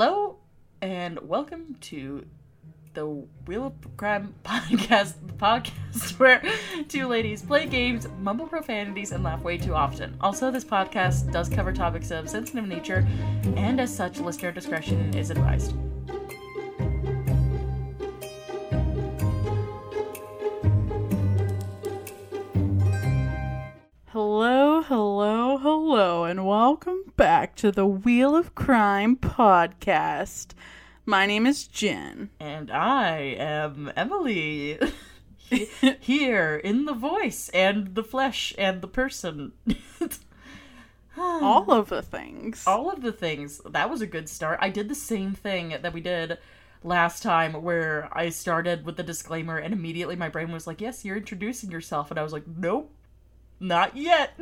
Hello, and welcome to the Wheel of Crime podcast, podcast where two ladies play games, mumble profanities, and laugh way too often. Also, this podcast does cover topics of sensitive nature, and as such, listener discretion is advised. Hello, hello, hello, and welcome back to the Wheel of Crime podcast. My name is Jen. And I am Emily. Here in the voice and the flesh and the person. All of the things. all of the things. That was a good start. I did the same thing that we did last time where I started with the disclaimer and immediately my brain was like, "Yes, you're introducing yourself." And I was like, "Nope. Not yet."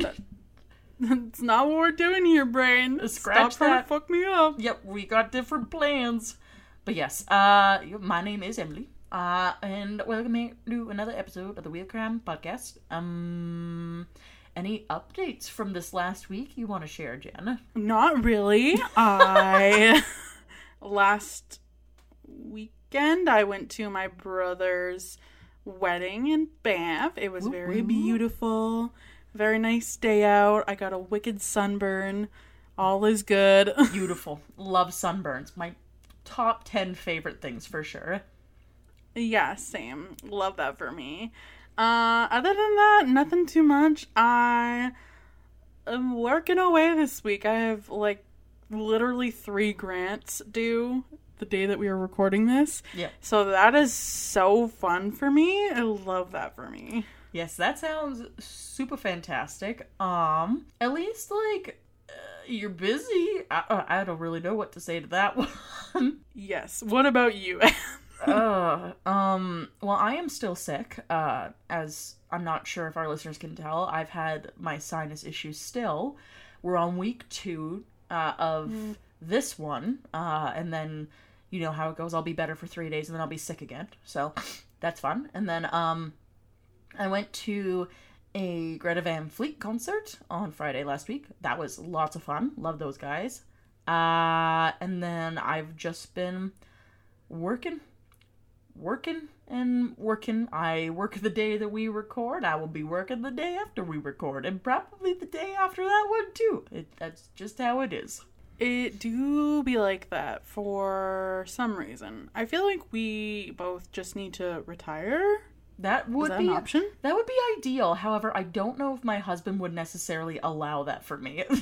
It's not what we're doing here, brain. Scratch Stop trying that. to fuck me up. yep, we got different plans. But yes, uh my name is Emily. Uh and welcome to another episode of the Wheel Crime podcast. Um any updates from this last week you want to share, Jen? Not really. I last weekend I went to my brother's wedding in Banff. It was very woo. beautiful. Very nice day out. I got a wicked sunburn. All is good. Beautiful. Love sunburns. My top 10 favorite things for sure. yeah, same. Love that for me. Uh other than that, nothing too much. I am working away this week. I have like literally 3 grants due the day that we are recording this. Yeah. So that is so fun for me. I love that for me. Yes, that sounds super fantastic. Um, at least like uh, you're busy. I, uh, I don't really know what to say to that one. Yes. What about you? uh, um, well, I am still sick. Uh, as I'm not sure if our listeners can tell, I've had my sinus issues still. We're on week two uh, of this one, uh, and then you know how it goes. I'll be better for three days, and then I'll be sick again. So that's fun. And then um, I went to a Greta Van Fleet concert on Friday last week. That was lots of fun. Love those guys. Uh, and then I've just been working, working, and working. I work the day that we record. I will be working the day after we record, and probably the day after that one too. It, that's just how it is. It do be like that for some reason. I feel like we both just need to retire. That would that be an option? That would be ideal. However, I don't know if my husband would necessarily allow that for me.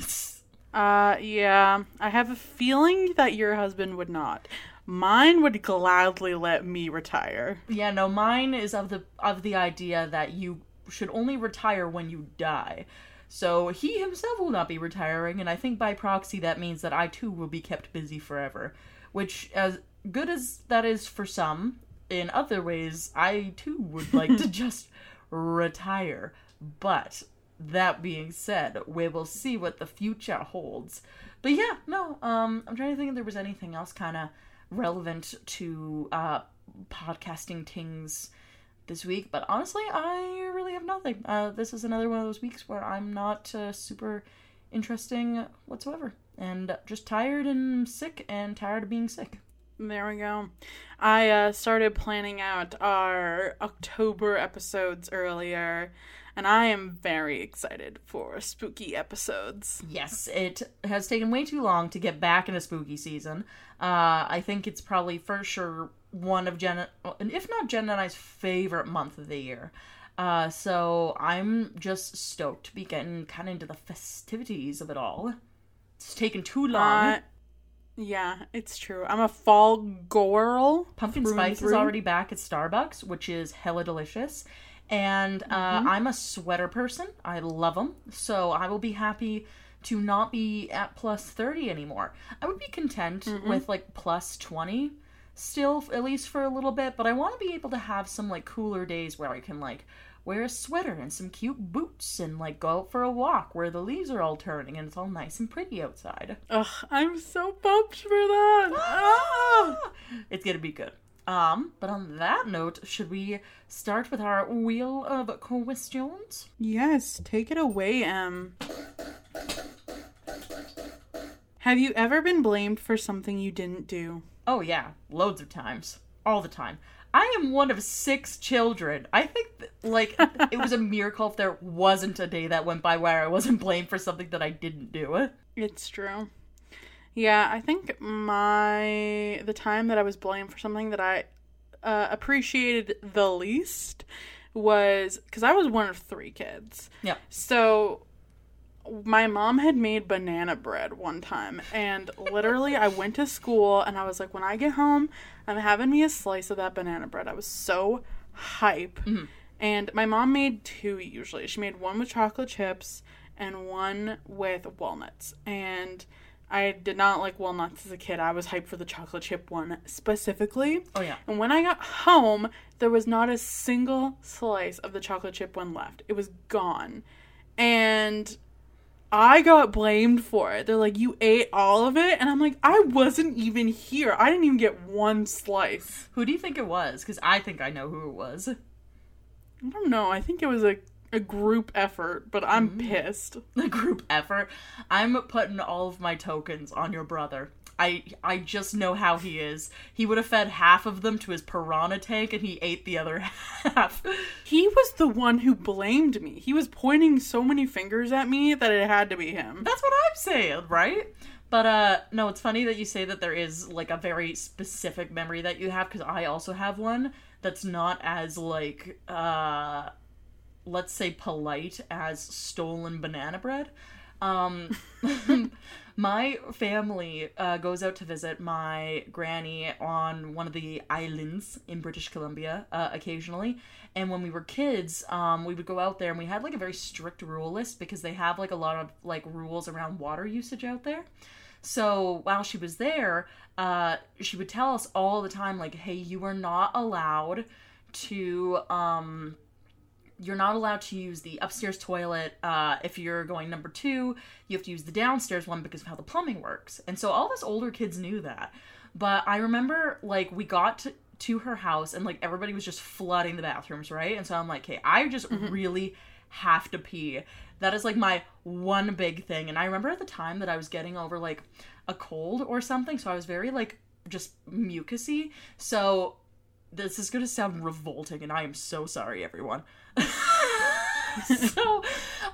Uh, yeah. I have a feeling that your husband would not. Mine would gladly let me retire. Yeah, no, mine is of the of the idea that you should only retire when you die. So he himself will not be retiring, and I think by proxy that means that I too will be kept busy forever. Which, as good as that is for some, in other ways, I too would like to just retire. But that being said, we will see what the future holds. But yeah, no, um, I'm trying to think if there was anything else kind of relevant to uh, podcasting things this week. But honestly, I really have nothing. Uh, this is another one of those weeks where I'm not uh, super interesting whatsoever, and just tired and sick, and tired of being sick. There we go. I uh, started planning out our October episodes earlier, and I am very excited for spooky episodes. Yes, it has taken way too long to get back into spooky season. Uh, I think it's probably for sure one of Jen, and if not Jen and I's favorite month of the year. Uh, so I'm just stoked to be getting kind of into the festivities of it all. It's taken too long. Yeah, it's true. I'm a fall girl. Pumpkin spice is already back at Starbucks, which is hella delicious. And uh, Mm-hmm. I'm a sweater person. I love them. So I will be happy to not be at plus 30 anymore. I would be content Mm-hmm. with like plus 20 still, at least for a little bit. But I want to be able to have some like cooler days where I can like wear a sweater and some cute boots and like go out for a walk where the leaves are all turning and it's all nice and pretty outside. Ugh, I'm so pumped for that. Ah! It's gonna be good. Um, but on that note, should we start with our wheel of questions? Yes, take it away, Em. Have you ever been blamed for something you didn't do? Oh, yeah, loads of times. All the time. I am one of six children. I think, th- like, it was a miracle if there wasn't a day that went by where I wasn't blamed for something that I didn't do. It's true. Yeah, I think my the time that I was blamed for something that I uh, appreciated the least was because I was one of three kids. Yeah. So my mom had made banana bread one time, and literally I went to school and I was like, when I get home, I'm having me a slice of that banana bread. I was so hype. Mm-hmm. And my mom made two usually. She made one with chocolate chips and one with walnuts. And I did not like walnuts as a kid. I was hyped for the chocolate chip one specifically. Oh, yeah. And when I got home, there was not a single slice of the chocolate chip one left. It was gone. And I got blamed for it. They're like, you ate all of it? And I'm like, I wasn't even here. I didn't even get one slice. Who do you think it was? Because I think I know who it was. I don't know. I think it was a, a group effort, but I'm mm. pissed. The group effort. I'm putting all of my tokens on your brother. I I just know how he is. He would have fed half of them to his piranha tank and he ate the other half. He was the one who blamed me. He was pointing so many fingers at me that it had to be him. That's what I'm saying, right? But uh no, it's funny that you say that there is like a very specific memory that you have because I also have one that's not as like uh let's say polite as stolen banana bread. Um my family uh, goes out to visit my granny on one of the islands in British Columbia uh, occasionally. And when we were kids, um, we would go out there and we had like a very strict rule list because they have like a lot of like rules around water usage out there. So while she was there, uh, she would tell us all the time, like, hey, you are not allowed to um you're not allowed to use the upstairs toilet uh, if you're going number two you have to use the downstairs one because of how the plumbing works. And so all of us older kids knew that. But i remember like we got to, to her house and like everybody was just flooding the bathrooms right? And so i'm like hey i just really have to pee. That is like my one big thing. And i remember at the time that i was getting over like a cold or something. So i was very like just mucusy. So this is going to sound revolting and i am so sorry everyone so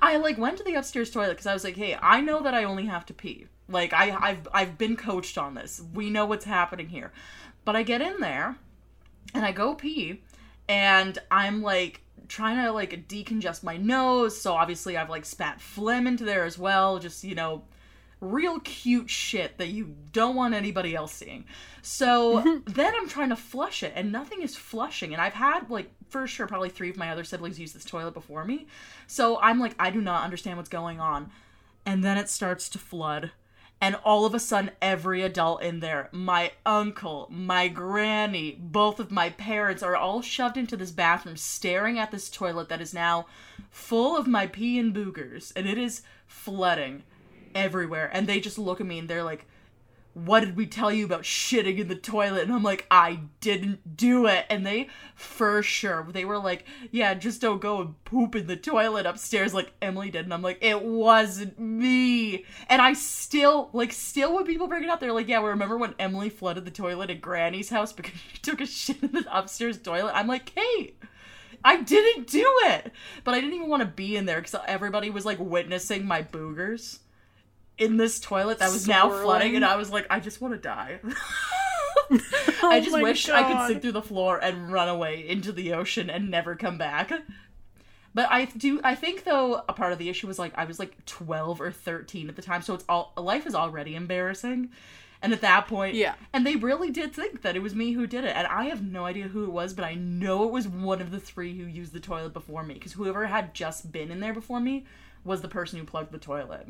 I like went to the upstairs toilet because I was like, "Hey, I know that I only have to pee. Like I, I've I've been coached on this. We know what's happening here." But I get in there, and I go pee, and I'm like trying to like decongest my nose. So obviously I've like spat phlegm into there as well. Just you know, real cute shit that you don't want anybody else seeing. So then I'm trying to flush it and nothing is flushing. And I've had like for sure probably three of my other siblings use this toilet before me. So I'm like, I do not understand what's going on. And then it starts to flood. And all of a sudden, every adult in there, my uncle, my granny, both of my parents are all shoved into this bathroom, staring at this toilet that is now full of my pee and boogers. And it is flooding everywhere and they just look at me and they're like what did we tell you about shitting in the toilet? And i'm like i didn't do it. And they for sure they were like yeah just don't go and poop in the toilet upstairs like emily did and i'm like it wasn't me. And i still like still when people bring it up they're like yeah well remember when emily flooded the toilet at granny's house because she took a shit in the upstairs toilet? I'm like kate I didn't do it, but I didn't even want to be in there because everybody was like witnessing my boogers in this toilet that was now flooding, and I was like, I just want to die. I Oh just my wish I could sink through the floor and run away into the ocean and never come back. But I do. I think though a part of the issue was like I was like twelve or thirteen at the time, so it's all life is already embarrassing. And at that point, Yeah. And they really did think that it was me who did it, and I have no idea who it was, but I know it was one of the three who used the toilet before me, because whoever had just been in there before me was the person who plugged the toilet.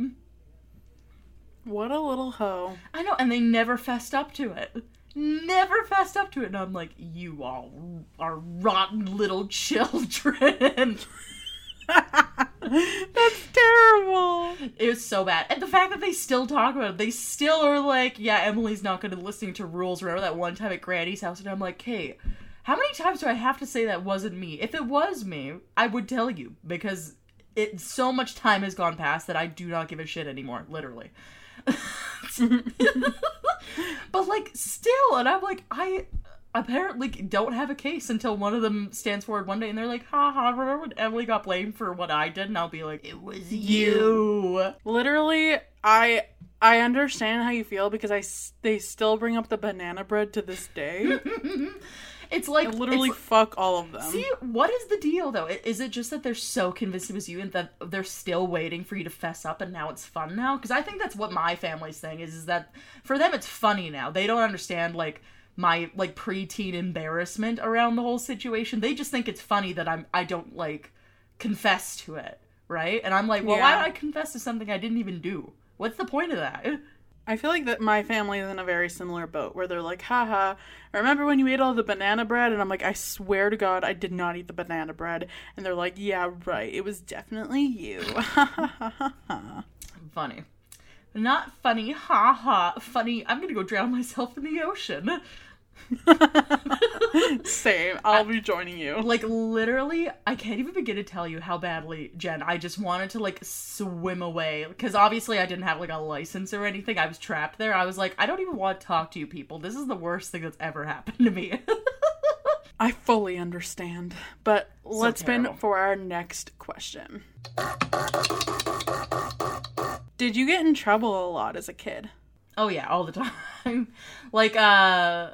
What a little hoe. I know, and they never fessed up to it. Never fessed up to it, and I'm like, you all are rotten little children. That's terrible. It was so bad. And the fact that they still talk about it, they still are like, yeah, Emily's not going to listen to rules. Remember that one time at Granny's house? And I'm like, hey, how many times do I have to say that wasn't me? If it was me, I would tell you because it so much time has gone past that I do not give a shit anymore, literally. but like still, and I'm like, I apparently don't have a case until one of them stands forward one day and they're like, ha ha, remember when Emily got blamed for what I did? And I'll be like, it was you. Literally, I I understand how you feel because I they still bring up the banana bread to this day. It's like literally it's- fuck all of them. See, what is the deal though? Is it just that they're so convinced it was you and that they're still waiting for you to fess up and now it's fun now? Because I think that's what my family's thing is, is that for them it's funny now. They don't understand like my like preteen embarrassment around the whole situation. They just think it's funny that I'm I don't like confess to it, right? And I'm like, well, why Yeah. would I confess to something I didn't even do? What's the point of that? I feel like that my family is in a very similar boat where they're like, haha, remember when you ate all the banana bread? And I'm like, I swear to God, I did not eat the banana bread. And they're like, yeah, right. It was definitely you. Funny. Not funny, ha ha. Funny, I'm gonna go drown myself in the ocean. Same. I'll be joining you. Like literally, I can't even begin to tell you how badly, Jen. I just wanted to like swim away because obviously I didn't have like a license or anything. I was trapped there. I was like, I don't even want to talk to you people. This is the worst thing that's ever happened to me. I fully understand. But let's spin terrible. for our next question. Did you get in trouble a lot as a kid? oh yeah, all the time. like, uh,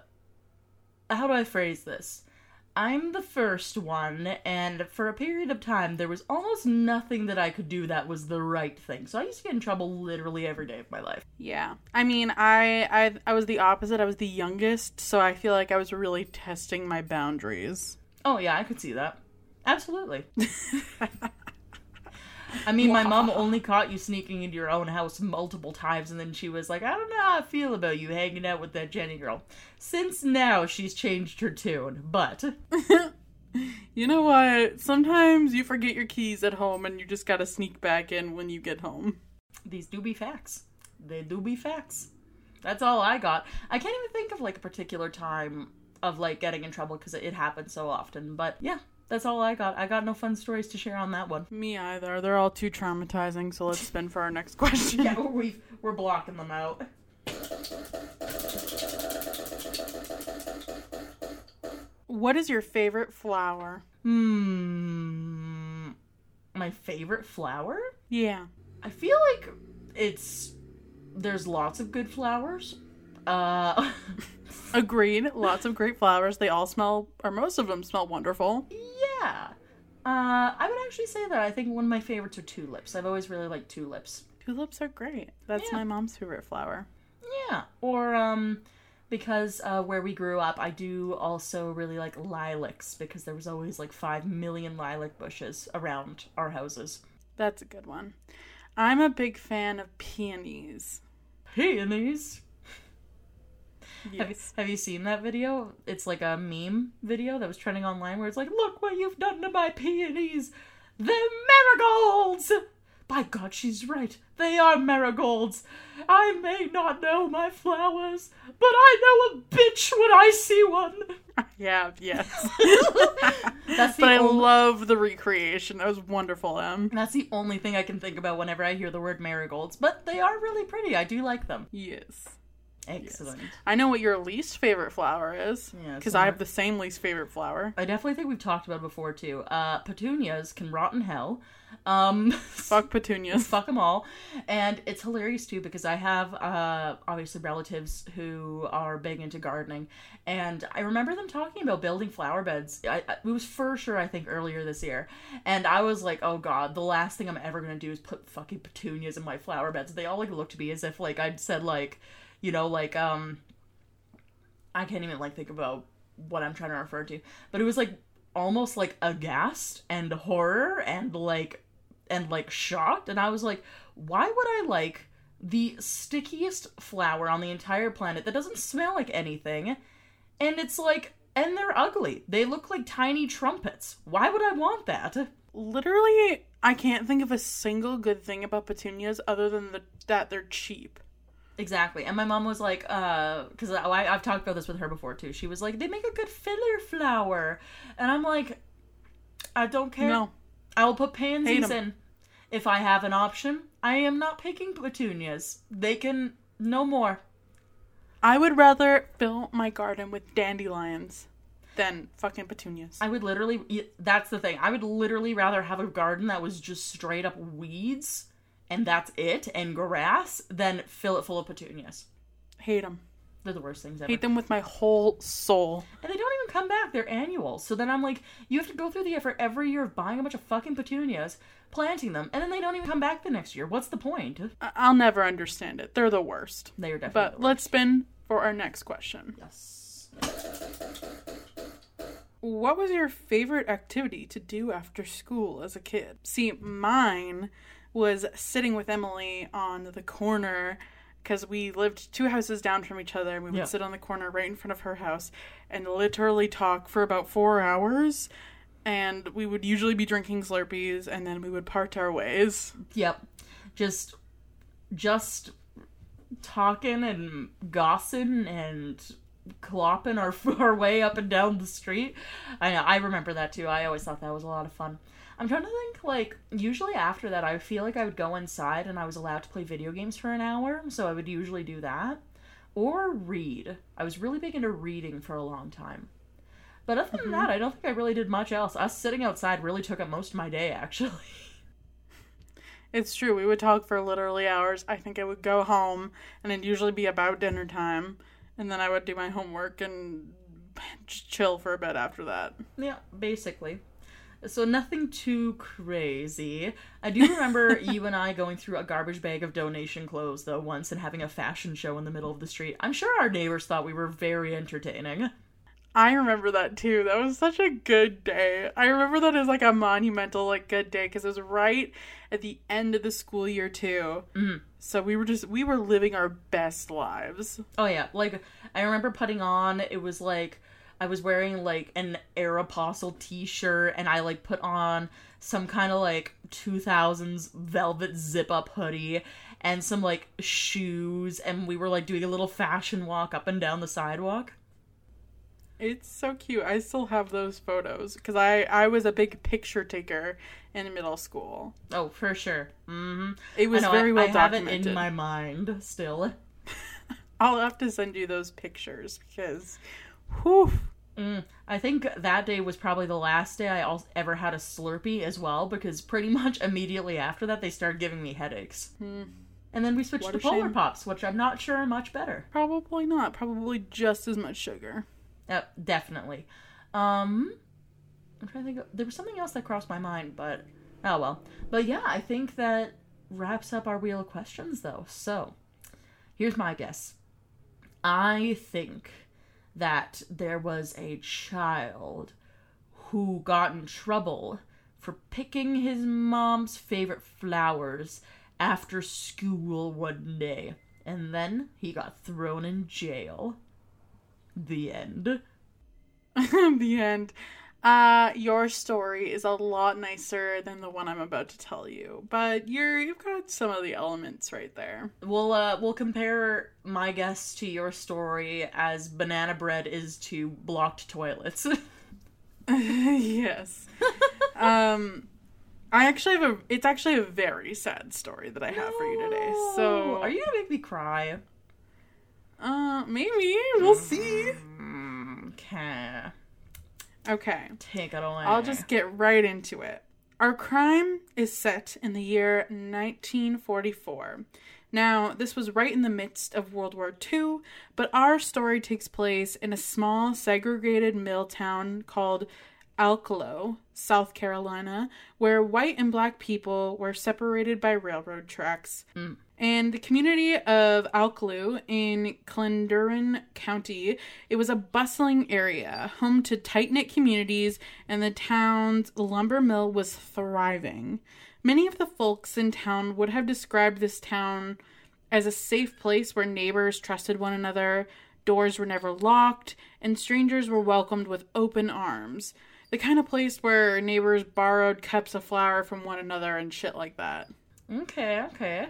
how do I phrase this? I'm the first one, and for a period of time, there was almost nothing that I could do that was the right thing. So I used to get in trouble literally every day of my life. Yeah. I mean, I I I was the opposite. I was the youngest, so I feel like I was really testing my boundaries. Oh yeah, I could see that. Absolutely. I mean, my mom only caught you sneaking into your own house multiple times, and then she was like, "I don't know how I feel about you hanging out with that Jenny girl." Since now, she's changed her tune, but You know what? Sometimes you forget your keys at home and you just got to sneak back in when you get home. these do be facts. They do be facts. That's all I got. I can't even think of like a particular time of like getting in trouble because it happens so often. But yeah, that's all I got. I got no fun stories to share on that one. Me either. They're all too traumatizing, so let's spin for our next question. Yeah, we we're blocking them out. What is your favorite flower? Hmm. My favorite flower? Yeah. I feel like it's there's lots of good flowers. Uh Agreed. Lots of great flowers. They all smell, or most of them smell wonderful. Yeah. Uh I would actually say that I think one of my favorites are tulips. I've always really liked tulips. Tulips are great. That's Yeah. my mom's favorite flower. Yeah. Or um because uh, where we grew up, I do also really like lilacs because there was always like five million lilac bushes around our houses. That's a good one. I'm a big fan of peonies. Peonies. Have, you, Yes. have you seen that video? It's like a meme video that was trending online where it's like, look what you've done to my peonies! They're marigolds! By God, she's right. They are marigolds. I may not know my flowers, but I know a bitch when I see one. Yeah, yes. That's but I love the recreation. That was wonderful, Em. That's the only thing I can think about whenever I hear the word marigolds, but they are really pretty. I do like them. Yes. Excellent. I know what your least favorite flower is. Because I have the same least favorite flower. I definitely think we've talked about it before too. Uh, petunias can rot in hell. Um, Fuck petunias. fuck them all and it's hilarious too because i have uh obviously relatives who are big into gardening and i remember them talking about building flower beds I, I- it was for sure i think earlier this year and i was like oh god the last thing i'm ever gonna do is put fucking petunias in my flower beds they all like looked to me as if like i'd said like you know like um i can't even like think about what i'm trying to refer to but it was like almost like aghast and horror and like and like shocked and i was like why would i like the stickiest flower on the entire planet that doesn't smell like anything and it's like and they're ugly. They look like tiny trumpets. Why would i want that? Literally, I can't think of a single good thing about petunias other than the, that they're cheap. Exactly and my mom was like uh because I, i've talked about this with her before too she was like they make a good filler flower and i'm like i don't care No. I will put pansies in. If I have an option, I am not picking petunias. They can no more. I would rather fill my garden with dandelions than fucking petunias. I would literally. That's the thing. I would literally rather have a garden that was just straight up weeds and that's it and grass then fill it full of petunias. Hate them. They're the worst things ever. Hate them with my whole soul. And they don't even come back. They're annual. So then I'm like, you have to go through the effort every year of buying a bunch of fucking petunias, planting them, and then they don't even come back the next year. What's the point? I'll never understand it. They're the worst. They are definitely. But let's spin for our next question. yes. What was your favorite activity to do after school as a kid? See, mine was sitting with Emily on the corner because we lived two houses down from each other and we would Yeah. sit on the corner right in front of her house and literally talk for about four hours. And we would usually be drinking Slurpees and then we would part our ways. Yep. Just, just talking and gossiping and clopping our our way up and down the street. I know. I remember that too. I always thought that was a lot of fun. I'm trying to think. Like usually after that, I feel like I would go inside and I was allowed to play video games for an hour. So I would usually do that or read. I was really big into reading for a long time. But other than that, mm-hmm. I don't think I really did much else. Us sitting outside really took up most of my day, actually. It's true. We would talk for literally hours. I think I would go home and it'd usually be about dinner time. And then I would do my homework and chill for a bit after that. Yeah, basically. So nothing too crazy. I do remember you and I going through a garbage bag of donation clothes though once and having a fashion show in the middle of the street. I'm sure our neighbors thought we were very entertaining. I remember that too. That was such a good day. I remember that as like a monumental, like good day because it was right at the end of the school year too. Mhm. So we were just we were living our best lives. Oh yeah, like I remember putting on it was like I was wearing like an Aeropostale t-shirt and I like put on some kind of like 2000s velvet zip up hoodie and some like shoes and we were like doing a little fashion walk up and down the sidewalk. It's so cute. I still have those photos because I I was a big picture taker in middle school. Oh, for sure. hmm It was know, very I, well I have it in my mind still. I'll have to send you those pictures because, whew, Mm, I think that day was probably the last day I ever had a Slurpee as well, because pretty much immediately after that they started giving me headaches. Hmm. And then we switched What to Polar shame. Pops, which I'm not sure are much better. probably not. Probably just as much sugar. Uh, definitely. Um, I'm trying to think. Of, there was something else that crossed my mind, but oh well. But yeah, I think that wraps up our wheel of questions, though. So here's my guess. I think that there was a child who got in trouble for picking his mom's favorite flowers after school one day, and then he got thrown in jail. The end. the end. Uh, your story is a lot nicer than the one I'm about to tell you, but you're you've got some of the elements right there. We'll uh we'll compare my guess to your story as banana bread is to blocked toilets. yes. um, I actually have a. It's actually a very sad story that I have for you today. So, are you gonna make me cry? Uh, maybe we'll see. Okay, Okay. take it away. I'll just get right into it. Our crime is set in the year 1944. Now, this was right in the midst of World War II, but our story takes place in a small segregated mill town called Alcolu, South Carolina, where white and black people were separated by railroad tracks. And the community of Alcolu in Clarendon County, it was a bustling area, home to tight knit communities, and the town's lumber mill was thriving. Many of the folks in town would have described this town as a safe place where neighbors trusted one another, doors were never locked, and strangers were welcomed with open arms. The kind of place where neighbors borrowed cups of flour from one another and shit like that. Okay, okay.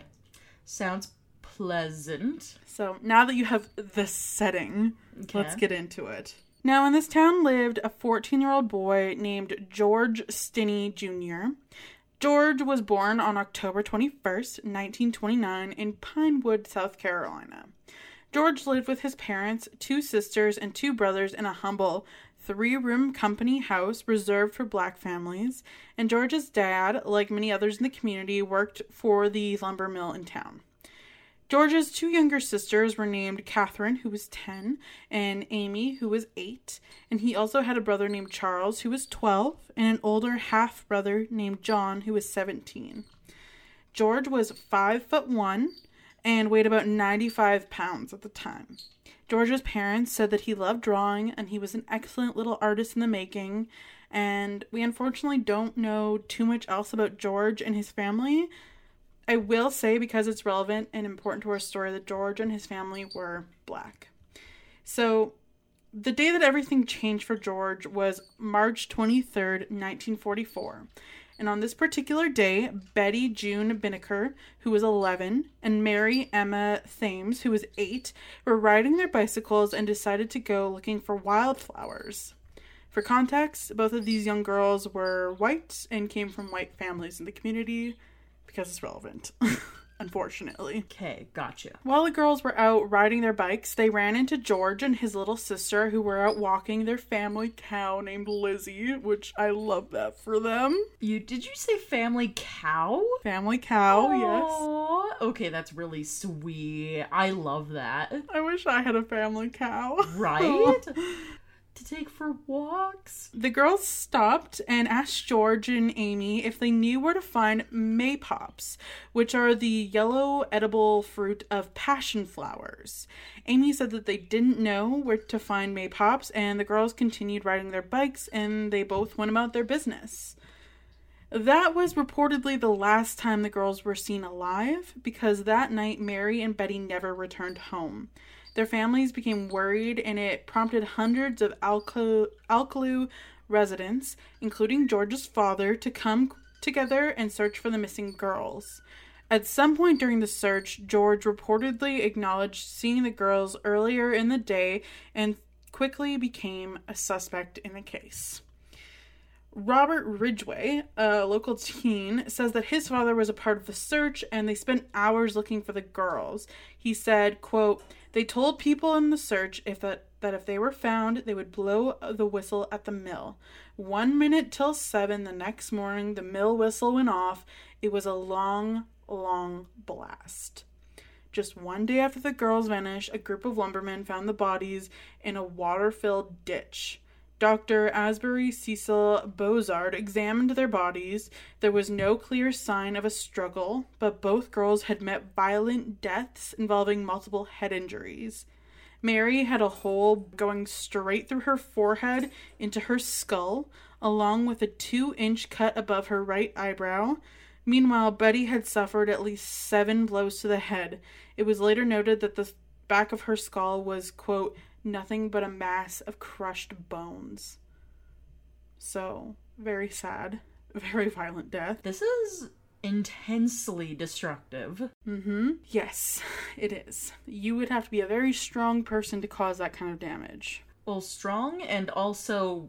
Sounds pleasant. So now that you have the setting, Okay. let's get into it. Now, in this town lived a 14 year old boy named George Stinney Jr. George was born on October 21st, 1929, in Pinewood, South Carolina. George lived with his parents, two sisters, and two brothers in a humble three room company house reserved for black families, and George's dad, like many others in the community, worked for the lumber mill in town. George's two younger sisters were named Catherine, who was 10, and Amy, who was 8, and he also had a brother named Charles, who was 12, and an older half brother named John, who was 17. George was 5 foot 1 and weighed about 95 pounds at the time. George's parents said that he loved drawing and he was an excellent little artist in the making, and we unfortunately don't know too much else about George and his family. I will say, because it's relevant and important to our story, that George and his family were black. So, the day that everything changed for George was March 23rd, 1944. And on this particular day, Betty June Binnicker, who was 11, and Mary Emma Thames, who was 8, were riding their bicycles and decided to go looking for wildflowers. For context, both of these young girls were white and came from white families in the community because it's relevant. unfortunately. Okay, gotcha. While the girls were out riding their bikes, they ran into George and his little sister who were out walking their family cow named Lizzie, which I love that for them. You did you say family cow? Family cow, yes. Okay, that's really sweet. I love that. I wish I had a family cow. Right? to take for walks. The girls stopped and asked George and Amy if they knew where to find maypops, which are the yellow edible fruit of passion flowers. Amy said that they didn't know where to find maypops, and the girls continued riding their bikes and they both went about their business. That was reportedly the last time the girls were seen alive because that night Mary and Betty never returned home. Their families became worried, and it prompted hundreds of Alcolu, Alcolu residents, including George's father, to come together and search for the missing girls. At some point during the search, George reportedly acknowledged seeing the girls earlier in the day and quickly became a suspect in the case. Robert Ridgway, a local teen, says that his father was a part of the search and they spent hours looking for the girls. He said, quote, they told people in the search if that, that if they were found, they would blow the whistle at the mill. One minute till seven the next morning, the mill whistle went off. It was a long, long blast. Just one day after the girls vanished, a group of lumbermen found the bodies in a water filled ditch. Dr. Asbury Cecil Bozard examined their bodies. There was no clear sign of a struggle, but both girls had met violent deaths involving multiple head injuries. Mary had a hole going straight through her forehead into her skull, along with a two inch cut above her right eyebrow. Meanwhile, Betty had suffered at least seven blows to the head. It was later noted that the back of her skull was, quote, nothing but a mass of crushed bones. So, very sad. Very violent death. This is intensely destructive. Mm-hmm. Yes, it is. You would have to be a very strong person to cause that kind of damage. Well, strong and also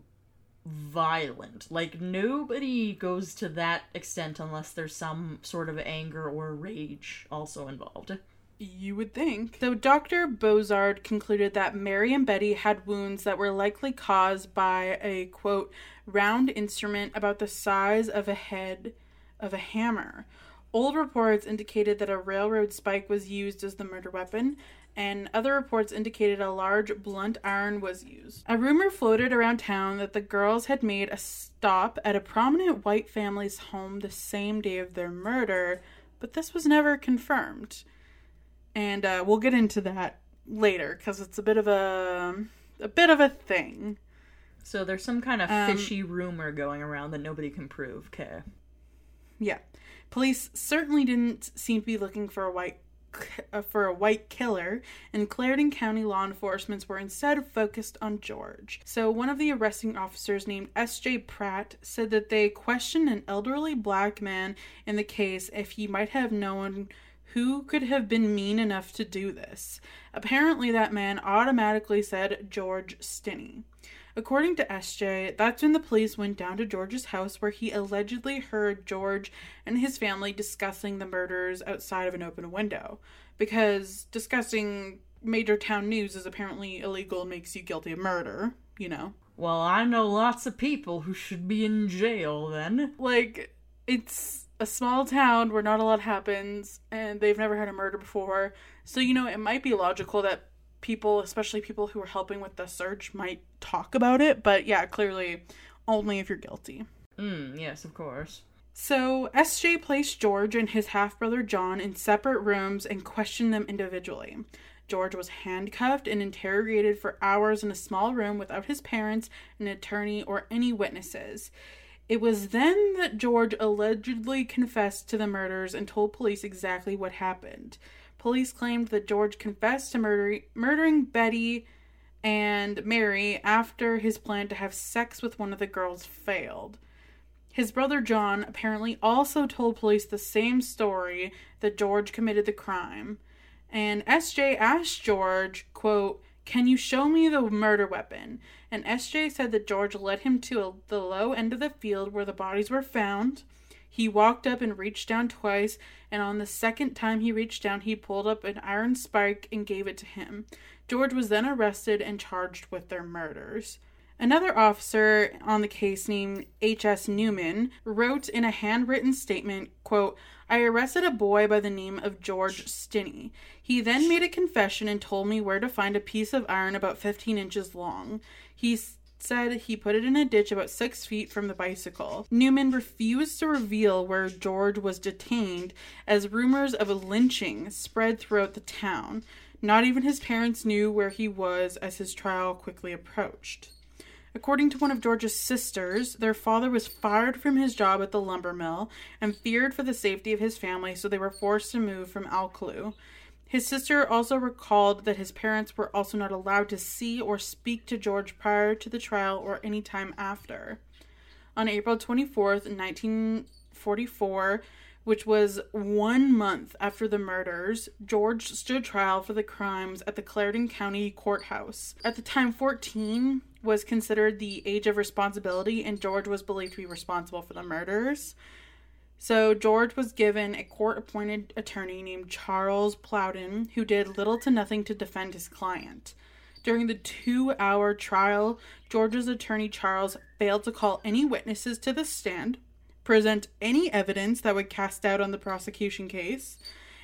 violent. Like, nobody goes to that extent unless there's some sort of anger or rage also involved. You would think. So, Dr. Bozard concluded that Mary and Betty had wounds that were likely caused by a quote, round instrument about the size of a head of a hammer. Old reports indicated that a railroad spike was used as the murder weapon, and other reports indicated a large blunt iron was used. A rumor floated around town that the girls had made a stop at a prominent white family's home the same day of their murder, but this was never confirmed and uh, we'll get into that later because it's a bit of a a bit of a thing. So there's some kind of Um, fishy rumor going around that nobody can prove. Okay. Yeah, police certainly didn't seem to be looking for a white uh, for a white killer, and Clarendon County law enforcement were instead focused on George. So one of the arresting officers named S.J. Pratt said that they questioned an elderly black man in the case if he might have known who could have been mean enough to do this. Apparently, that man automatically said George Stinney. According to SJ, that's when the police went down to George's house where he allegedly heard George and his family discussing the murders outside of an open window. Because discussing major town news is apparently illegal and makes you guilty of murder, you know? Well, I know lots of people who should be in jail then. Like, it's a small town where not a lot happens and they've never had a murder before. So, you know, it might be logical that people, especially people who are helping with the search, might talk about it. But yeah, clearly only if you're guilty. Mm, yes, of course. So, SJ placed George and his half brother John in separate rooms and questioned them individually. George was handcuffed and interrogated for hours in a small room without his parents, an attorney, or any witnesses. It was then that George allegedly confessed to the murders and told police exactly what happened. Police claimed that George confessed to murder- murdering Betty and Mary after his plan to have sex with one of the girls failed. His brother John apparently also told police the same story that George committed the crime. And SJ asked George, quote, Can you show me the murder weapon? And SJ said that George led him to a, the low end of the field where the bodies were found. He walked up and reached down twice, and on the second time he reached down, he pulled up an iron spike and gave it to him. George was then arrested and charged with their murders. Another officer on the case named H.S. Newman wrote in a handwritten statement, quote, I arrested a boy by the name of George Stinney. He then made a confession and told me where to find a piece of iron about 15 inches long. He said he put it in a ditch about six feet from the bicycle. Newman refused to reveal where George was detained as rumors of a lynching spread throughout the town. Not even his parents knew where he was as his trial quickly approached. According to one of George's sisters, their father was fired from his job at the lumber mill and feared for the safety of his family, so they were forced to move from Alcolu. His sister also recalled that his parents were also not allowed to see or speak to George prior to the trial or any time after. On April 24th, 1944, which was one month after the murders, George stood trial for the crimes at the Clarendon County Courthouse. At the time, 14 was considered the age of responsibility, and George was believed to be responsible for the murders. So, George was given a court appointed attorney named Charles Plowden, who did little to nothing to defend his client. During the two hour trial, George's attorney Charles failed to call any witnesses to the stand present any evidence that would cast doubt on the prosecution case.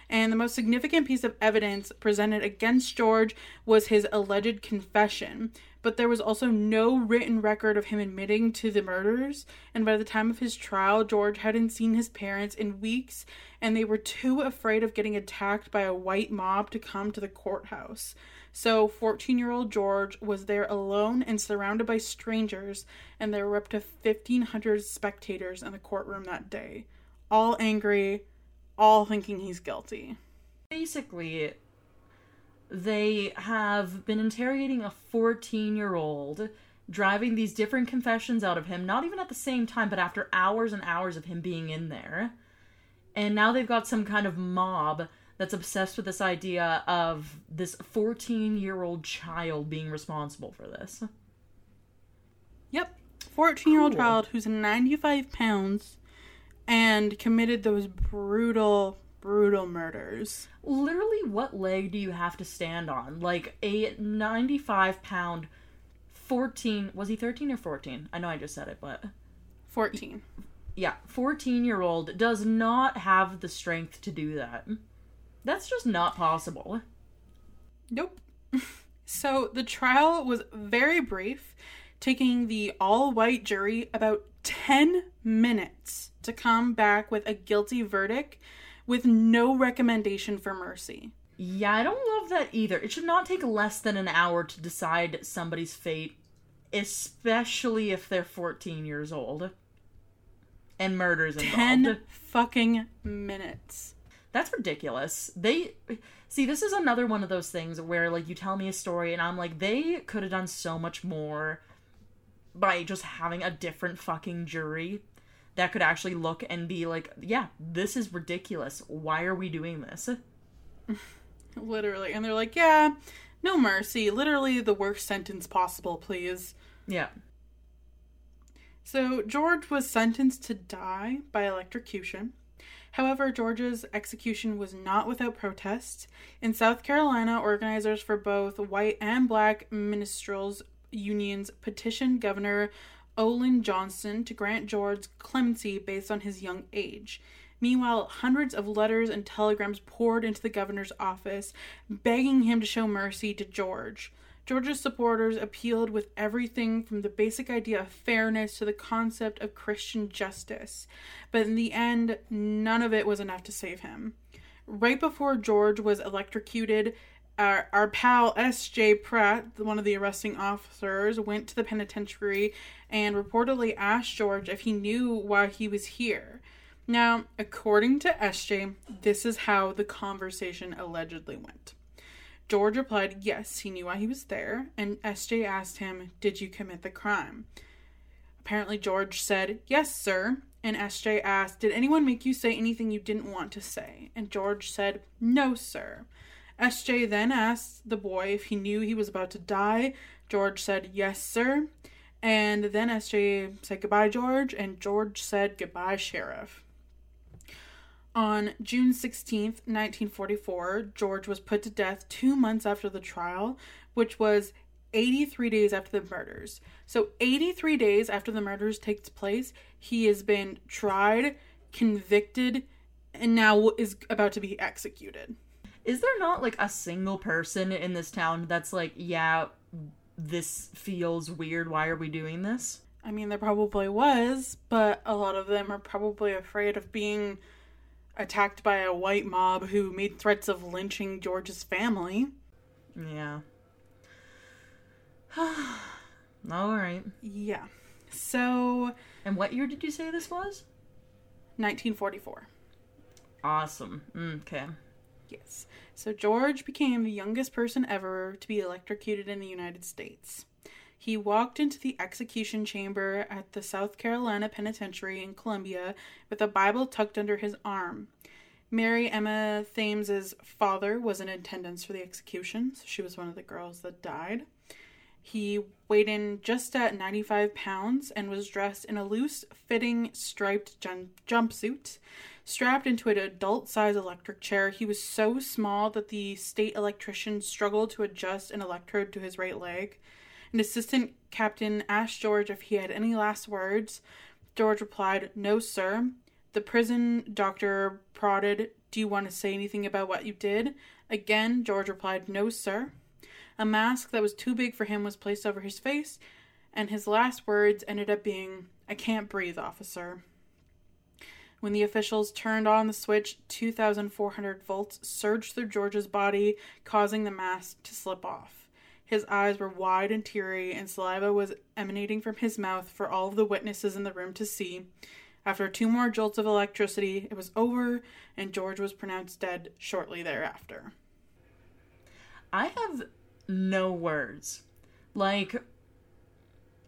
And the most significant piece of evidence presented against George was his alleged confession. But there was also no written record of him admitting to the murders. And by the time of his trial, George hadn't seen his parents in weeks, and they were too afraid of getting attacked by a white mob to come to the courthouse. So, 14 year old George was there alone and surrounded by strangers, and there were up to 1,500 spectators in the courtroom that day. All angry, all thinking he's guilty. Basically, they have been interrogating a 14 year old, driving these different confessions out of him, not even at the same time, but after hours and hours of him being in there. And now they've got some kind of mob that's obsessed with this idea of this 14 year old child being responsible for this. Yep. 14 year old Cool. child who's 95 pounds and committed those brutal, brutal murders. Literally, what leg do you have to stand on? Like a 95 pound 14. Was he 13 or 14? I know I just said it, but. 14. Yeah, 14 year old does not have the strength to do that. That's just not possible. Nope. so the trial was very brief, taking the all white jury about 10 minutes to come back with a guilty verdict with no recommendation for mercy. Yeah, I don't love that either. It should not take less than an hour to decide somebody's fate, especially if they're 14 years old. And murders involved. 10 fucking minutes. That's ridiculous. They see this is another one of those things where like you tell me a story and I'm like they could have done so much more by just having a different fucking jury that could actually look and be like, yeah, this is ridiculous. Why are we doing this? Literally. And they're like, yeah, No mercy. Literally the worst sentence possible, please. Yeah. So, George was sentenced to die by electrocution. However, George's execution was not without protest. In South Carolina, organizers for both white and black minstrels unions petitioned Governor Olin Johnson to grant George clemency based on his young age. Meanwhile, hundreds of letters and telegrams poured into the governor's office, begging him to show mercy to George. George's supporters appealed with everything from the basic idea of fairness to the concept of Christian justice, but in the end, none of it was enough to save him. Right before George was electrocuted, our, our pal S.J. Pratt, one of the arresting officers, went to the penitentiary and reportedly asked George if he knew why he was here. Now, according to S.J., this is how the conversation allegedly went. George replied, yes, he knew why he was there, and SJ asked him, Did you commit the crime? Apparently, George said, Yes, sir. And SJ asked, Did anyone make you say anything you didn't want to say? And George said, No, sir. SJ then asked the boy if he knew he was about to die. George said, Yes, sir. And then SJ said, Goodbye, George. And George said, Goodbye, Sheriff. On June 16th, 1944, George was put to death two months after the trial, which was 83 days after the murders. So, 83 days after the murders takes place, he has been tried, convicted, and now is about to be executed. Is there not like a single person in this town that's like, yeah, this feels weird. Why are we doing this? I mean, there probably was, but a lot of them are probably afraid of being attacked by a white mob who made threats of lynching George's family. Yeah. All right. Yeah. So. And what year did you say this was? 1944. Awesome. Mm, okay. Yes. So George became the youngest person ever to be electrocuted in the United States. He walked into the execution chamber at the South Carolina Penitentiary in Columbia with a Bible tucked under his arm. Mary Emma Thames's father was in attendance for the execution, so she was one of the girls that died. He weighed in just at 95 pounds and was dressed in a loose fitting striped jum- jumpsuit. Strapped into an adult size electric chair, he was so small that the state electrician struggled to adjust an electrode to his right leg. An assistant captain asked George if he had any last words. George replied, No, sir. The prison doctor prodded, Do you want to say anything about what you did? Again, George replied, No, sir. A mask that was too big for him was placed over his face, and his last words ended up being, I can't breathe, officer. When the officials turned on the switch, 2,400 volts surged through George's body, causing the mask to slip off. His eyes were wide and teary, and saliva was emanating from his mouth for all of the witnesses in the room to see. After two more jolts of electricity, it was over, and George was pronounced dead shortly thereafter. I have no words. Like,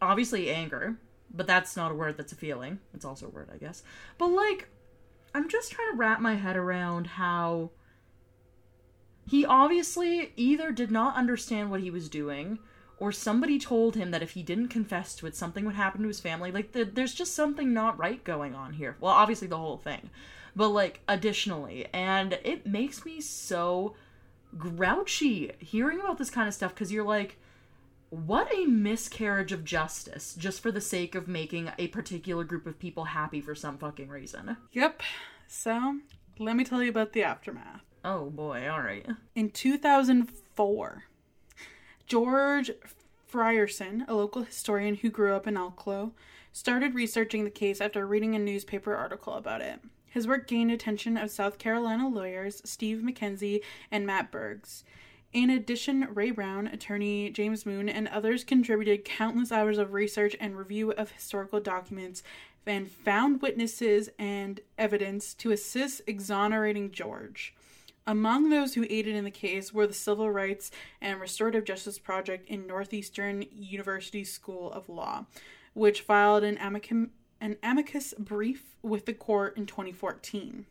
obviously, anger, but that's not a word that's a feeling. It's also a word, I guess. But, like, I'm just trying to wrap my head around how he obviously either did not understand what he was doing or somebody told him that if he didn't confess to it, something would happen to his family. Like, the, there's just something not right going on here. Well, obviously, the whole thing, but like, additionally. And it makes me so grouchy hearing about this kind of stuff because you're like, what a miscarriage of justice just for the sake of making a particular group of people happy for some fucking reason. Yep. So, let me tell you about the aftermath. Oh boy, all right. In 2004, George Frierson, a local historian who grew up in Alcolu, started researching the case after reading a newspaper article about it. His work gained attention of South Carolina lawyers Steve McKenzie and Matt Burgess. In addition, Ray Brown, attorney James Moon, and others contributed countless hours of research and review of historical documents and found witnesses and evidence to assist exonerating George. Among those who aided in the case were the Civil Rights and Restorative Justice Project in Northeastern University School of Law, which filed an, amicum, an amicus brief with the court in 2014.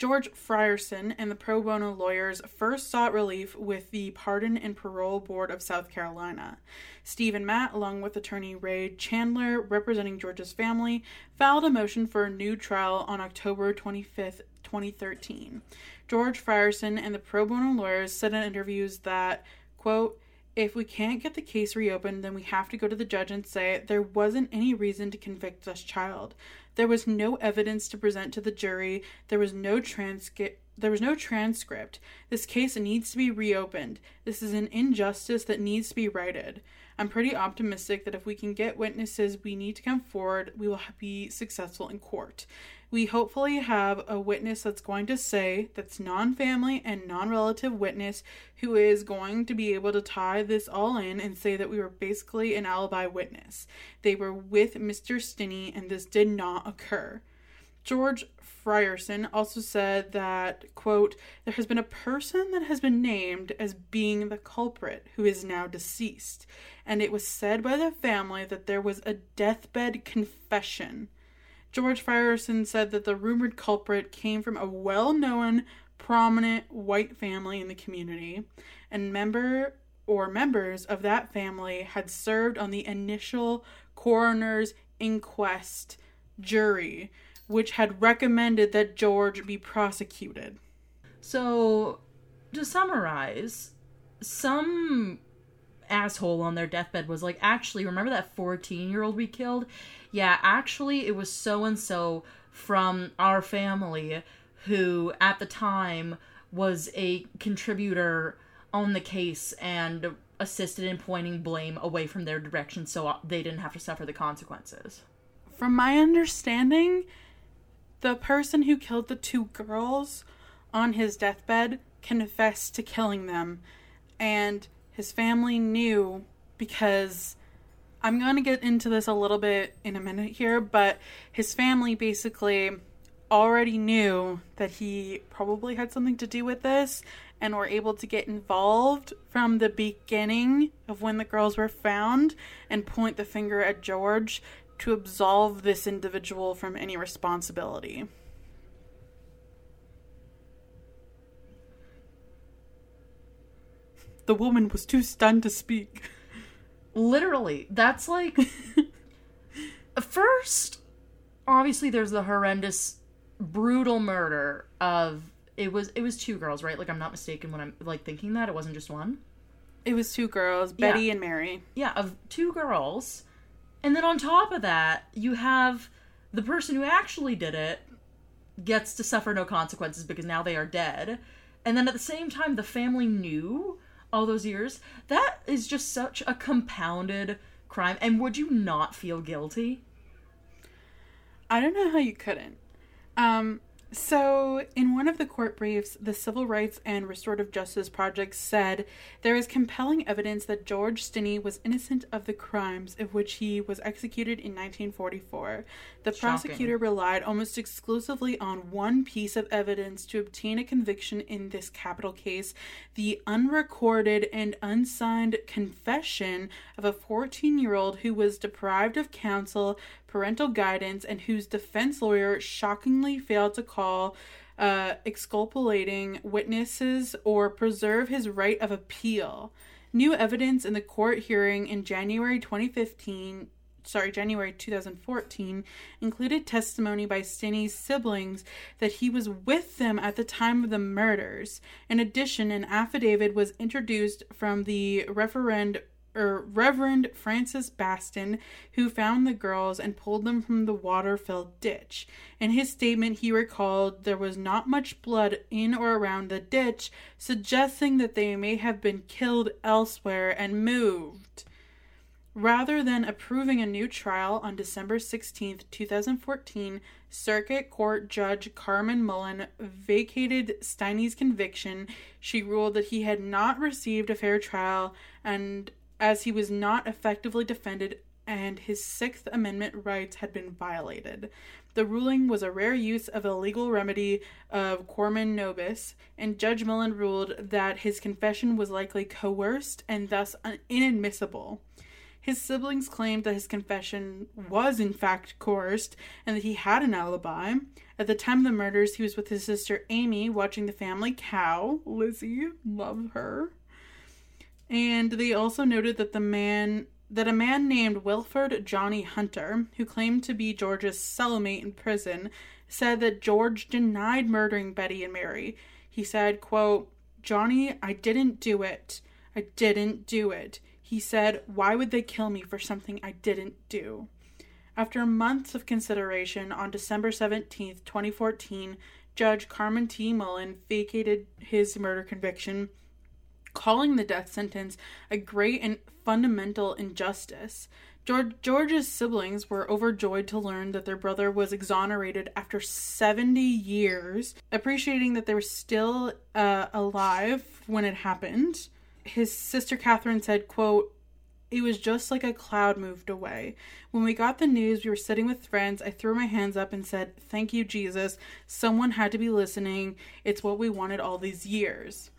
George Frierson and the pro bono lawyers first sought relief with the Pardon and Parole Board of South Carolina. Steve and Matt, along with attorney Ray Chandler, representing George's family, filed a motion for a new trial on October 25th, 2013. George Frierson and the pro bono lawyers said in interviews that, quote, if we can't get the case reopened, then we have to go to the judge and say there wasn't any reason to convict this child. There was no evidence to present to the jury. There was no transcript. There was no transcript. This case needs to be reopened. This is an injustice that needs to be righted. I'm pretty optimistic that if we can get witnesses we need to come forward, we will be successful in court we hopefully have a witness that's going to say that's non family and non relative witness who is going to be able to tie this all in and say that we were basically an alibi witness. They were with Mr. Stinney and this did not occur. George Frierson also said that, quote, there has been a person that has been named as being the culprit who is now deceased, and it was said by the family that there was a deathbed confession George Frierson said that the rumored culprit came from a well known, prominent white family in the community, and member or members of that family had served on the initial coroner's inquest jury, which had recommended that George be prosecuted. So, to summarize, some asshole on their deathbed was like, actually, remember that 14 year old we killed? Yeah, actually, it was so and so from our family who at the time was a contributor on the case and assisted in pointing blame away from their direction so uh, they didn't have to suffer the consequences. From my understanding, the person who killed the two girls on his deathbed confessed to killing them, and his family knew because I'm going to get into this a little bit in a minute here, but his family basically already knew that he probably had something to do with this and were able to get involved from the beginning of when the girls were found and point the finger at George to absolve this individual from any responsibility. The woman was too stunned to speak. Literally, that's like first obviously there's the horrendous brutal murder of it was it was two girls, right? Like I'm not mistaken when I'm like thinking that it wasn't just one. It was two girls, Betty yeah. and Mary. Yeah, of two girls. And then on top of that, you have the person who actually did it gets to suffer no consequences because now they are dead. And then at the same time the family knew all those years. That is just such a compounded crime. And would you not feel guilty? I don't know how you couldn't. Um, so, in one of the court briefs, the Civil Rights and Restorative Justice Project said there is compelling evidence that George Stinney was innocent of the crimes of which he was executed in 1944. The Shocking. prosecutor relied almost exclusively on one piece of evidence to obtain a conviction in this capital case the unrecorded and unsigned confession of a 14 year old who was deprived of counsel parental guidance and whose defense lawyer shockingly failed to call uh, exculpating witnesses or preserve his right of appeal. New evidence in the court hearing in January 2015 sorry, January 2014, included testimony by Stinney's siblings that he was with them at the time of the murders. In addition, an affidavit was introduced from the referend er, Reverend Francis Batson, who found the girls and pulled them from the water filled ditch. In his statement, he recalled there was not much blood in or around the ditch, suggesting that they may have been killed elsewhere and moved. Rather than approving a new trial on December 16, 2014, Circuit Court Judge Carmen Mullen vacated Stinney's conviction. She ruled that he had not received a fair trial and as he was not effectively defended and his Sixth Amendment rights had been violated. The ruling was a rare use of a legal remedy of coram nobis, and Judge Mullen ruled that his confession was likely coerced and thus inadmissible. His siblings claimed that his confession was, in fact, coerced and that he had an alibi. At the time of the murders, he was with his sister Amy watching the family cow. Lizzie, love her. And they also noted that the man that a man named Wilford Johnny Hunter, who claimed to be George's cellmate in prison, said that George denied murdering Betty and Mary. He said, quote, Johnny, I didn't do it. I didn't do it. He said, Why would they kill me for something I didn't do? After months of consideration, on December 17th, 2014, Judge Carmen T. Mullen vacated his murder conviction, calling the death sentence a great and fundamental injustice. George, George's siblings were overjoyed to learn that their brother was exonerated after 70 years, appreciating that they were still uh, alive when it happened. His sister Catherine said, quote, it was just like a cloud moved away. When we got the news, we were sitting with friends. I threw my hands up and said, Thank you, Jesus. Someone had to be listening. It's what we wanted all these years.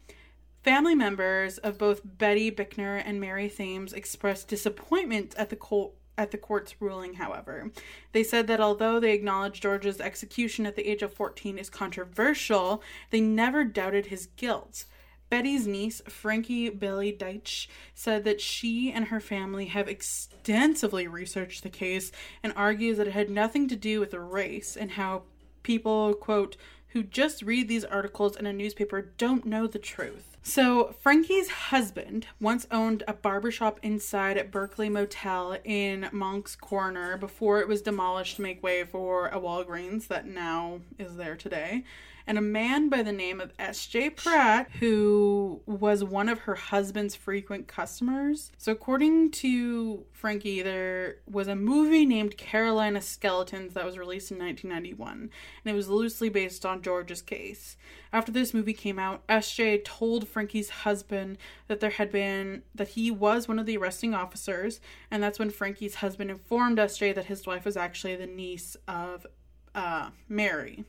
Family members of both Betty Binnicker and Mary Thames expressed disappointment at the court at the court's ruling, however. They said that although they acknowledge George's execution at the age of 14 is controversial, they never doubted his guilt. Betty's niece, Frankie Bailey Dietz, said that she and her family have extensively researched the case and argues that it had nothing to do with race and how people, quote, who just read these articles in a newspaper don't know the truth. So, Frankie's husband once owned a barbershop inside Berkeley Motel in Moncks Corner before it was demolished to make way for a Walgreens that now is there today and a man by the name of S.J. Pratt, who was one of her husband's frequent customers. So, according to Frankie, there was a movie named Carolina Skeletons that was released in 1991, and it was loosely based on George's case. After this movie came out, S.J. told Frankie's husband that there had been that he was one of the arresting officers, and that's when Frankie's husband informed S.J. that his wife was actually the niece of uh, Mary.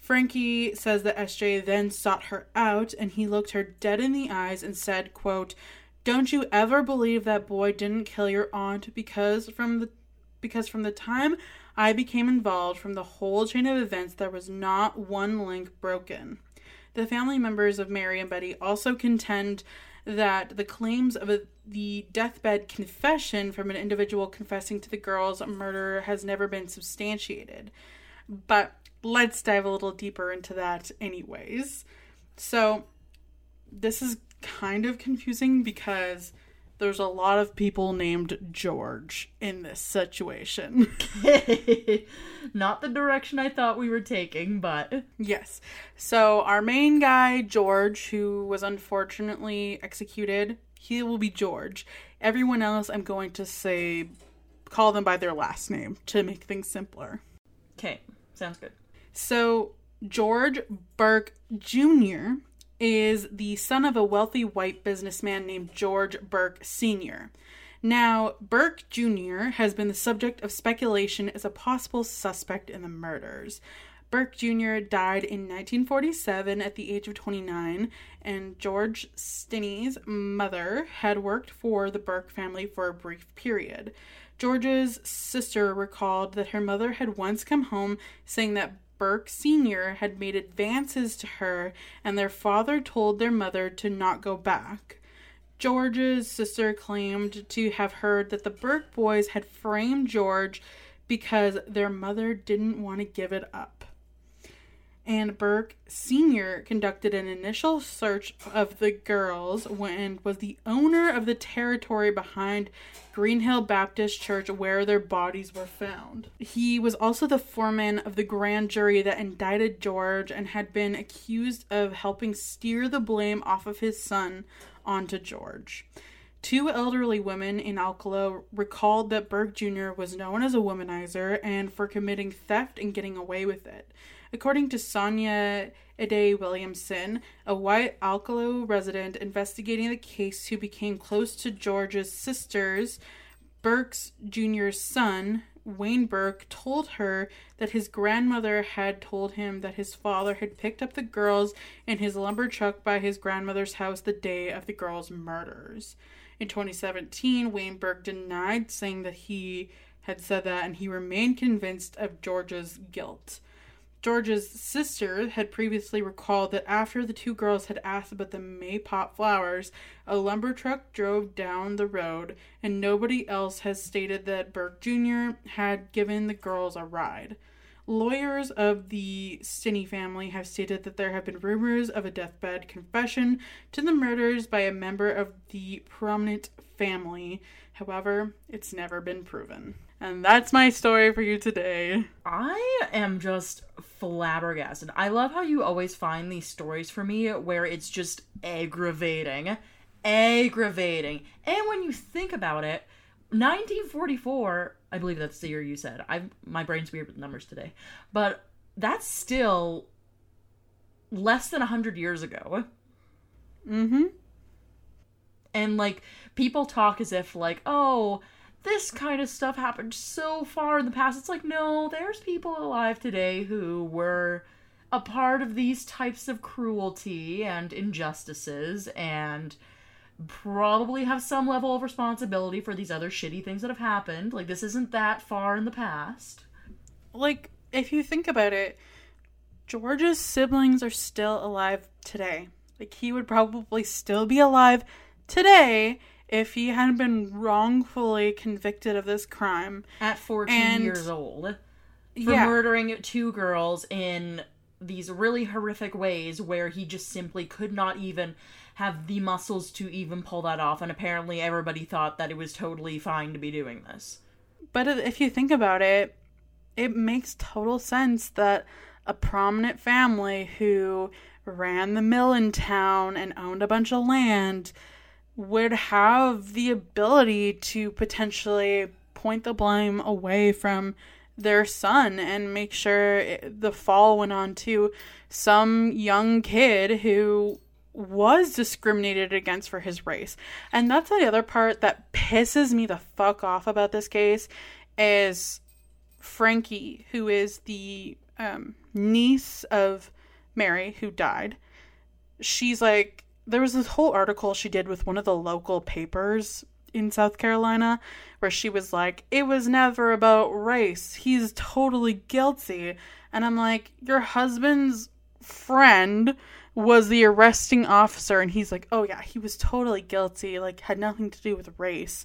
Frankie says that SJ then sought her out and he looked her dead in the eyes and said, quote, Don't you ever believe that boy didn't kill your aunt because from the because from the time I became involved from the whole chain of events there was not one link broken. The family members of Mary and Betty also contend that the claims of a, the deathbed confession from an individual confessing to the girl's murder has never been substantiated. But let's dive a little deeper into that, anyways. So, this is kind of confusing because there's a lot of people named George in this situation. Okay. Not the direction I thought we were taking, but. Yes. So, our main guy, George, who was unfortunately executed, he will be George. Everyone else, I'm going to say, call them by their last name to make things simpler. Okay, sounds good. So, George Burke Jr. is the son of a wealthy white businessman named George Burke Sr. Now, Burke Jr. has been the subject of speculation as a possible suspect in the murders. Burke Jr. died in 1947 at the age of 29, and George Stinney's mother had worked for the Burke family for a brief period. George's sister recalled that her mother had once come home saying that Burke Sr. had made advances to her, and their father told their mother to not go back. George's sister claimed to have heard that the Burke boys had framed George because their mother didn't want to give it up and Burke Sr. conducted an initial search of the girls and was the owner of the territory behind Greenhill Baptist Church where their bodies were found. He was also the foreman of the grand jury that indicted George and had been accused of helping steer the blame off of his son onto George. Two elderly women in Alcolu recalled that Burke Jr. was known as a womanizer and for committing theft and getting away with it. According to Sonia Ard Williamson, a white Alcolu resident investigating the case who became close to George's sisters, Burke's Jr.'s son, Wayne Burke, told her that his grandmother had told him that his father had picked up the girls in his lumber truck by his grandmother's house the day of the girls' murders. In 2017, Wayne Burke denied saying that he had said that and he remained convinced of George's guilt. George's sister had previously recalled that after the two girls had asked about the maypop flowers, a lumber truck drove down the road, and nobody else has stated that Burke Jr. had given the girls a ride. Lawyers of the Stinney family have stated that there have been rumors of a deathbed confession to the murders by a member of the prominent family. However, it's never been proven. And that's my story for you today. I am just flabbergasted. I love how you always find these stories for me where it's just aggravating. Aggravating. And when you think about it, 1944, I believe that's the year you said. I my brain's weird with numbers today. But that's still less than 100 years ago. Mhm. And like people talk as if like, "Oh, this kind of stuff happened so far in the past. It's like, no, there's people alive today who were a part of these types of cruelty and injustices and probably have some level of responsibility for these other shitty things that have happened. Like, this isn't that far in the past. Like, if you think about it, George's siblings are still alive today. Like, he would probably still be alive today if he hadn't been wrongfully convicted of this crime. At 14 and, years old. For yeah. murdering two girls in these really horrific ways where he just simply could not even have the muscles to even pull that off. And apparently everybody thought that it was totally fine to be doing this. But if you think about it it makes total sense that a prominent family who ran the mill in town and owned a bunch of land would have the ability to potentially point the blame away from their son and make sure the fall went on to some young kid who was discriminated against for his race. And that's the other part that pisses me the fuck off about this case is Frankie, who is the um, niece of Mary who died. She's like there was this whole article she did with one of the local papers in South Carolina where she was like, it was never about race. He's totally guilty. And I'm like, your husband's friend was the arresting officer. And he's like, oh, yeah, he was totally guilty. Like, had nothing to do with race.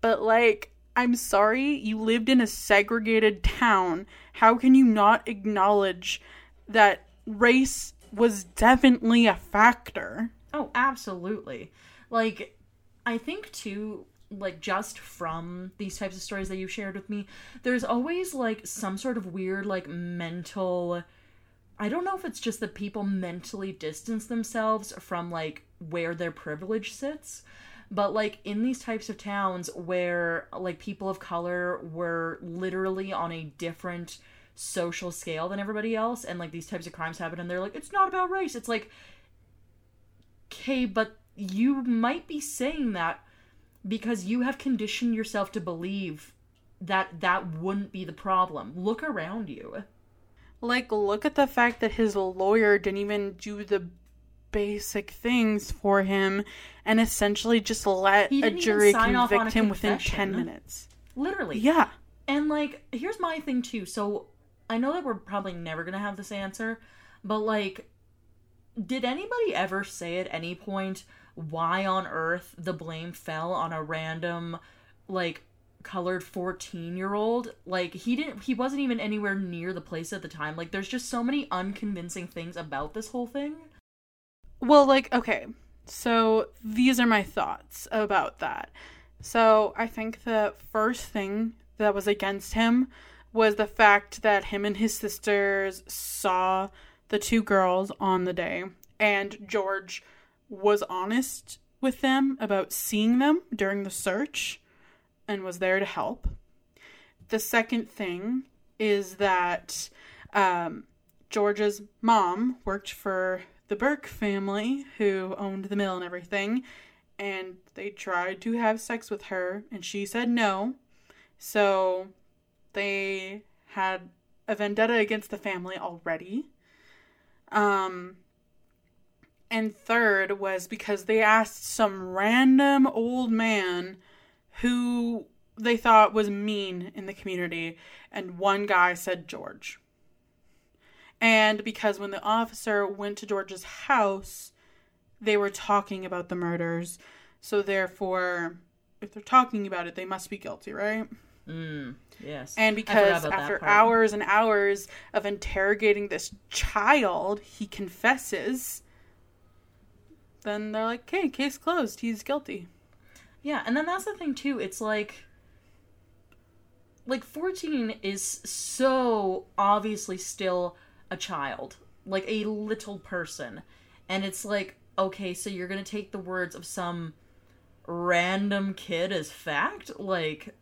But, like, I'm sorry, you lived in a segregated town. How can you not acknowledge that race was definitely a factor? Oh, absolutely. Like, I think too, like, just from these types of stories that you've shared with me, there's always, like, some sort of weird, like, mental. I don't know if it's just that people mentally distance themselves from, like, where their privilege sits. But, like, in these types of towns where, like, people of color were literally on a different social scale than everybody else, and, like, these types of crimes happen, and they're like, it's not about race. It's like, okay, but you might be saying that because you have conditioned yourself to believe that that wouldn't be the problem. Look around you. Like, look at the fact that his lawyer didn't even do the basic things for him and essentially just let a jury convict him within 10 minutes. Literally. Yeah. And, like, here's my thing, too. So, I know that we're probably never going to have this answer, but, like, did anybody ever say at any point why on earth the blame fell on a random like colored 14 year old like he didn't he wasn't even anywhere near the place at the time. Like there's just so many unconvincing things about this whole thing. Well like okay so these are my thoughts about that. So i think the first thing that was against him was the fact that him and his sisters saw the two girls on the day, and George was honest with them about seeing them during the search and was there to help. The second thing is that um, George's mom worked for the Burke family who owned the mill and everything, and they tried to have sex with her, and she said no. So they had a vendetta against the family already. Um, And third was because they asked some random old man who they thought was mean in the community, and one guy said George. And because when the officer went to George's house, they were talking about the murders. So therefore, if they're talking about it, they must be guilty, right? Mm, yes. And because after hours and hours of interrogating this child, he confesses. Then they're like, "Okay, case closed. He's guilty." Yeah, and then that's the thing too. It's like like 14 is so obviously still a child, like a little person. And it's like, okay, so you're going to take the words of some random kid as fact? Like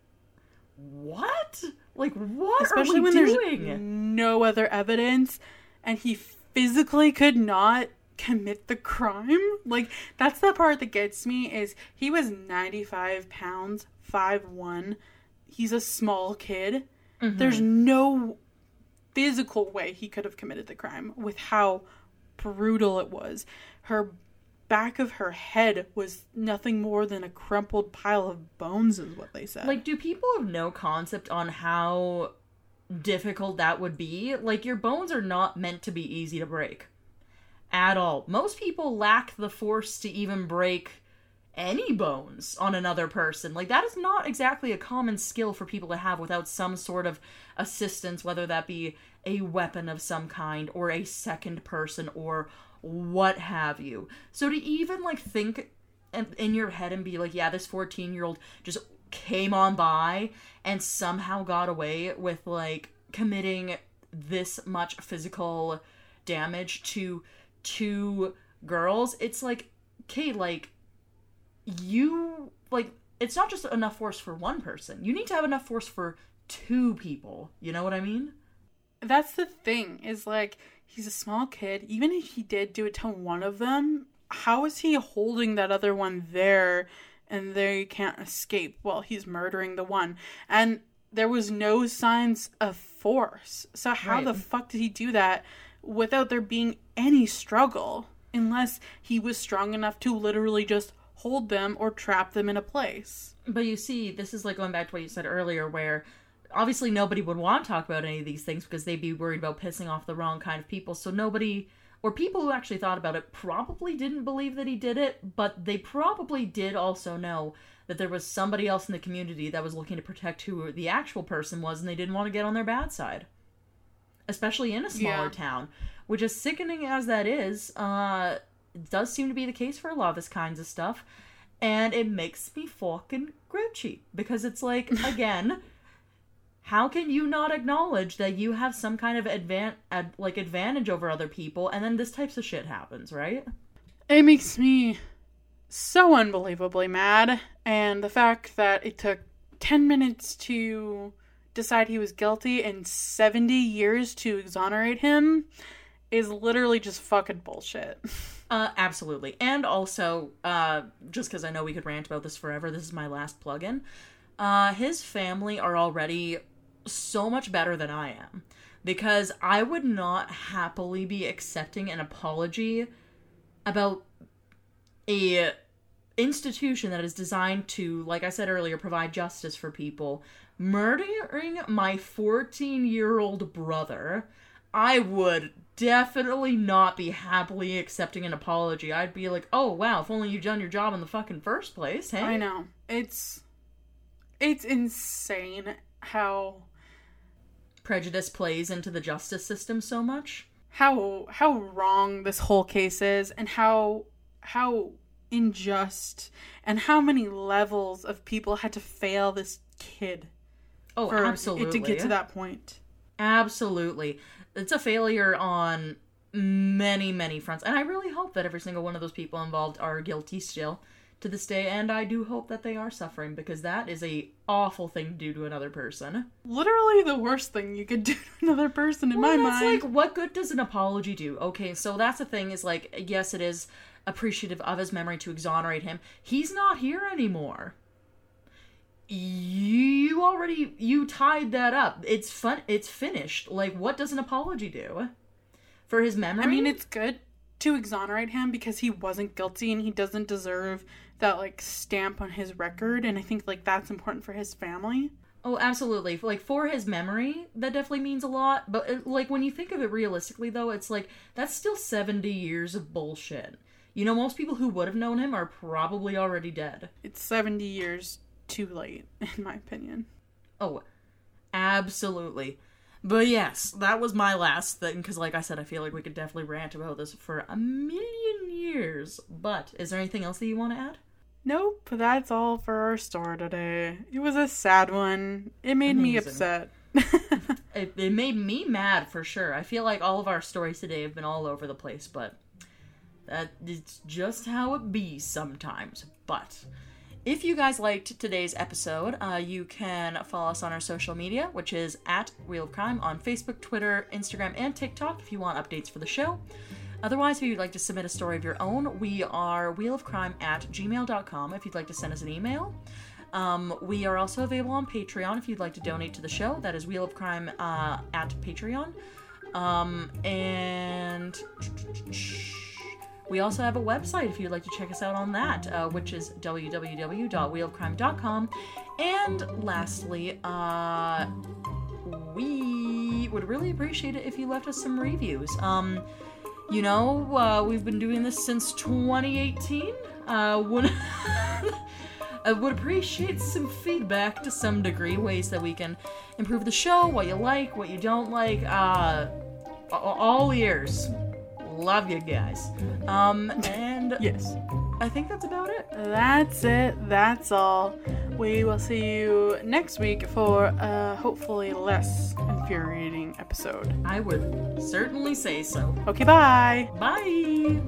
what? Like what Especially when doing? there's no other evidence and he physically could not commit the crime. Like that's the part that gets me is he was 95 pounds, five one. He's a small kid. Mm-hmm. There's no physical way he could have committed the crime with how brutal it was. Her back of her head was nothing more than a crumpled pile of bones, is what they said. Like, do people have no concept on how difficult that would be? Like, your bones are not meant to be easy to break at all. Most people lack the force to even break any bones on another person. Like, that is not exactly a common skill for people to have without some sort of assistance, whether that be a weapon of some kind or a second person or what have you. So to even like think in your head and be like, yeah, this 14 year old just came on by and somehow got away with like committing this much physical damage to two girls, it's like, okay, like, you, like, it's not just enough force for one person. You need to have enough force for two people. You know what I mean? That's the thing, is like, he's a small kid. Even if he did do it to one of them, how is he holding that other one there and they can't escape while he's murdering the one? And there was no signs of force. So how right. the fuck did he do that without there being any struggle? Unless he was strong enough to literally just hold them or trap them in a place. But you see, this is like going back to what you said earlier, where obviously nobody would want to talk about any of these things because they'd be worried about pissing off the wrong kind of people. So nobody or people who actually thought about it probably didn't believe that he did it, but they probably did also know that there was somebody else in the community that was looking to protect who the actual person was and they didn't want to get on their bad side. Especially in a smaller yeah. town, which as sickening as that is, uh does seem to be the case for a lot of this kinds of stuff. And it makes me fucking grouchy because it's like again how can you not acknowledge that you have some kind of advan- ad- like advantage over other people? And then this types of shit happens right? It makes me so unbelievably mad. And the fact that it took 10 minutes to decide he was guilty and 70 years to exonerate him is literally just fucking bullshit. Uh absolutely. And also uh just because i know we could rant about this forever this is my last plug-in. Uh, his family are already so much better than I am because I would not happily be accepting an apology about a institution that is designed to like I said earlier provide justice for people murdering my 14-year-old brother I would definitely not be happily accepting an apology. I'd be like, "Oh, wow, if only you'd done your job in the fucking first place." Hey? I know. It's it's insane how prejudice plays into the justice system so much. How how wrong this whole case is and how how unjust and how many levels of people had to fail this kid. Oh, for absolutely. It to get to that point. Absolutely. It's a failure on many, many fronts. And I really hope that every single one of those people involved are guilty still to this day, and I do hope that they are suffering because that is a awful thing to do to another person. Literally the worst thing you could do to another person in well, my mind. like what good does an apology do? Okay, so that's the thing is like yes, it is appreciative of his memory to exonerate him. He's not here anymore. You already you tied that up. It's fun. It's finished. Like what does an apology do? For his memory? I mean, it's good to exonerate him because he wasn't guilty and he doesn't deserve that like stamp on his record and I think like that's important for his family. Oh, absolutely. Like for his memory, that definitely means a lot. But uh, like when you think of it realistically, though, it's like that's still seventy years of bullshit. You know, most people who would have known him are probably already dead. It's 70 years too late in my opinion. Oh, absolutely. But yes, that was my last thing because, like I said, I feel like we could definitely rant about this for a million years. But is there anything else that you want to add? Nope, that's all for our story today. It was a sad one. It made me upset. It, it made me mad for sure. I feel like all of our stories today have been all over the place, but that it's just how it be sometimes. But if you guys liked today's episode, uh, you can follow us on our social media, which is at Wheel of Crime on Facebook, Twitter, Instagram, and TikTok if you want updates for the show. Otherwise, if you'd like to submit a story of your own, we are wheelofcrime at gmail.com if you'd like to send us an email. Um, we are also available on Patreon if you'd like to donate to the show. That is Wheel of Crime uh, at Patreon. Um, and we also have a website if you'd like to check us out on that, uh, which is www.wheelofcrime.com. And lastly, uh, we would really appreciate it if you left us some reviews. Um, you know, uh, we've been doing this since 2018. Uh, would I would appreciate some feedback to some degree, ways that we can improve the show, what you like, what you don't like. Uh, all ears. Love you guys. Um, and yes. I think that's about it. That's it. That's all. We will see you next week for a hopefully less infuriating episode. I would certainly say so. Okay, bye. Bye.